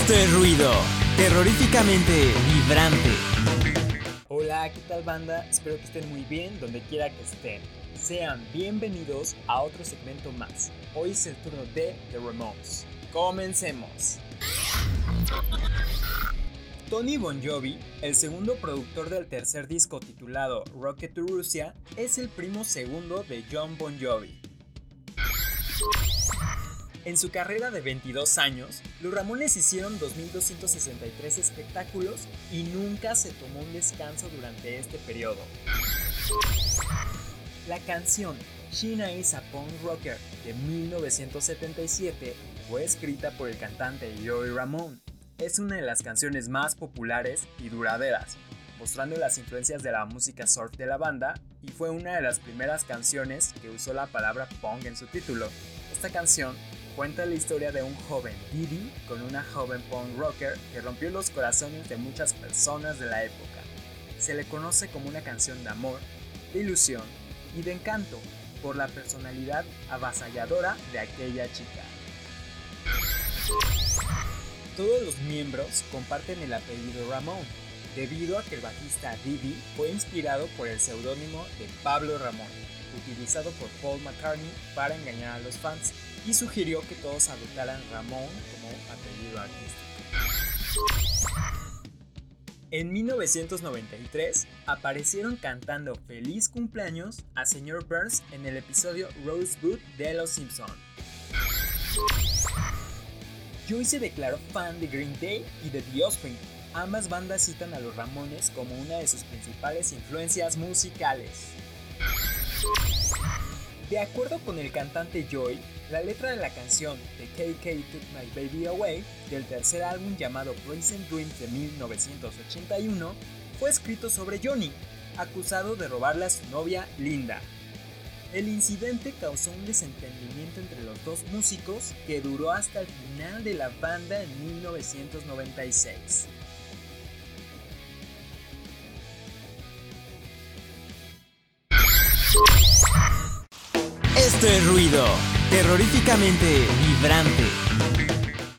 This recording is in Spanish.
Esto es ruido, terroríficamente vibrante. Hola, ¿qué tal banda? Espero que estén muy bien donde quiera que estén. Sean bienvenidos a otro segmento más. Hoy es el turno de The Ramones. Comencemos. Tony Bon Jovi, el segundo productor del tercer disco titulado Rocket to Russia, es el primo segundo de John Bon Jovi. En su carrera de 22 años, los Ramones hicieron 2.263 espectáculos y nunca se tomó un descanso durante este periodo. La canción Sheena is a Punk Rocker de 1977 fue escrita por el cantante Joey Ramone. Es una de las canciones más populares y duraderas, mostrando las influencias de la música surf de la banda y fue una de las primeras canciones que usó la palabra punk en su título. Esta canción cuenta la historia de un joven Didi con una joven punk rocker que rompió los corazones de muchas personas de la época. Se le conoce como una canción de amor, de ilusión y de encanto por la personalidad avasalladora de aquella chica. Todos los miembros comparten el apellido Ramón, debido a que el bajista Didi fue inspirado por el seudónimo de Pablo Ramón, utilizado por Paul McCartney para engañar a los fans y sugirió que todos adoptaran Ramón como apellido artístico. En 1993 aparecieron cantando Feliz cumpleaños a Señor Burns en el episodio Rosebud de Los Simpson. Joey se declaró fan de Green Day y de The Offspring. Ambas bandas citan a los Ramones como una de sus principales influencias musicales. De acuerdo con el cantante Joy, la letra de la canción The KK Took My Baby Away del tercer álbum llamado Present Dreams de 1981 fue escrito sobre Johnny, acusado de robarle a su novia Linda. El incidente causó un desentendimiento entre los dos músicos que duró hasta el final de la banda en 1996. Esto es ruido, terroríficamente vibrante.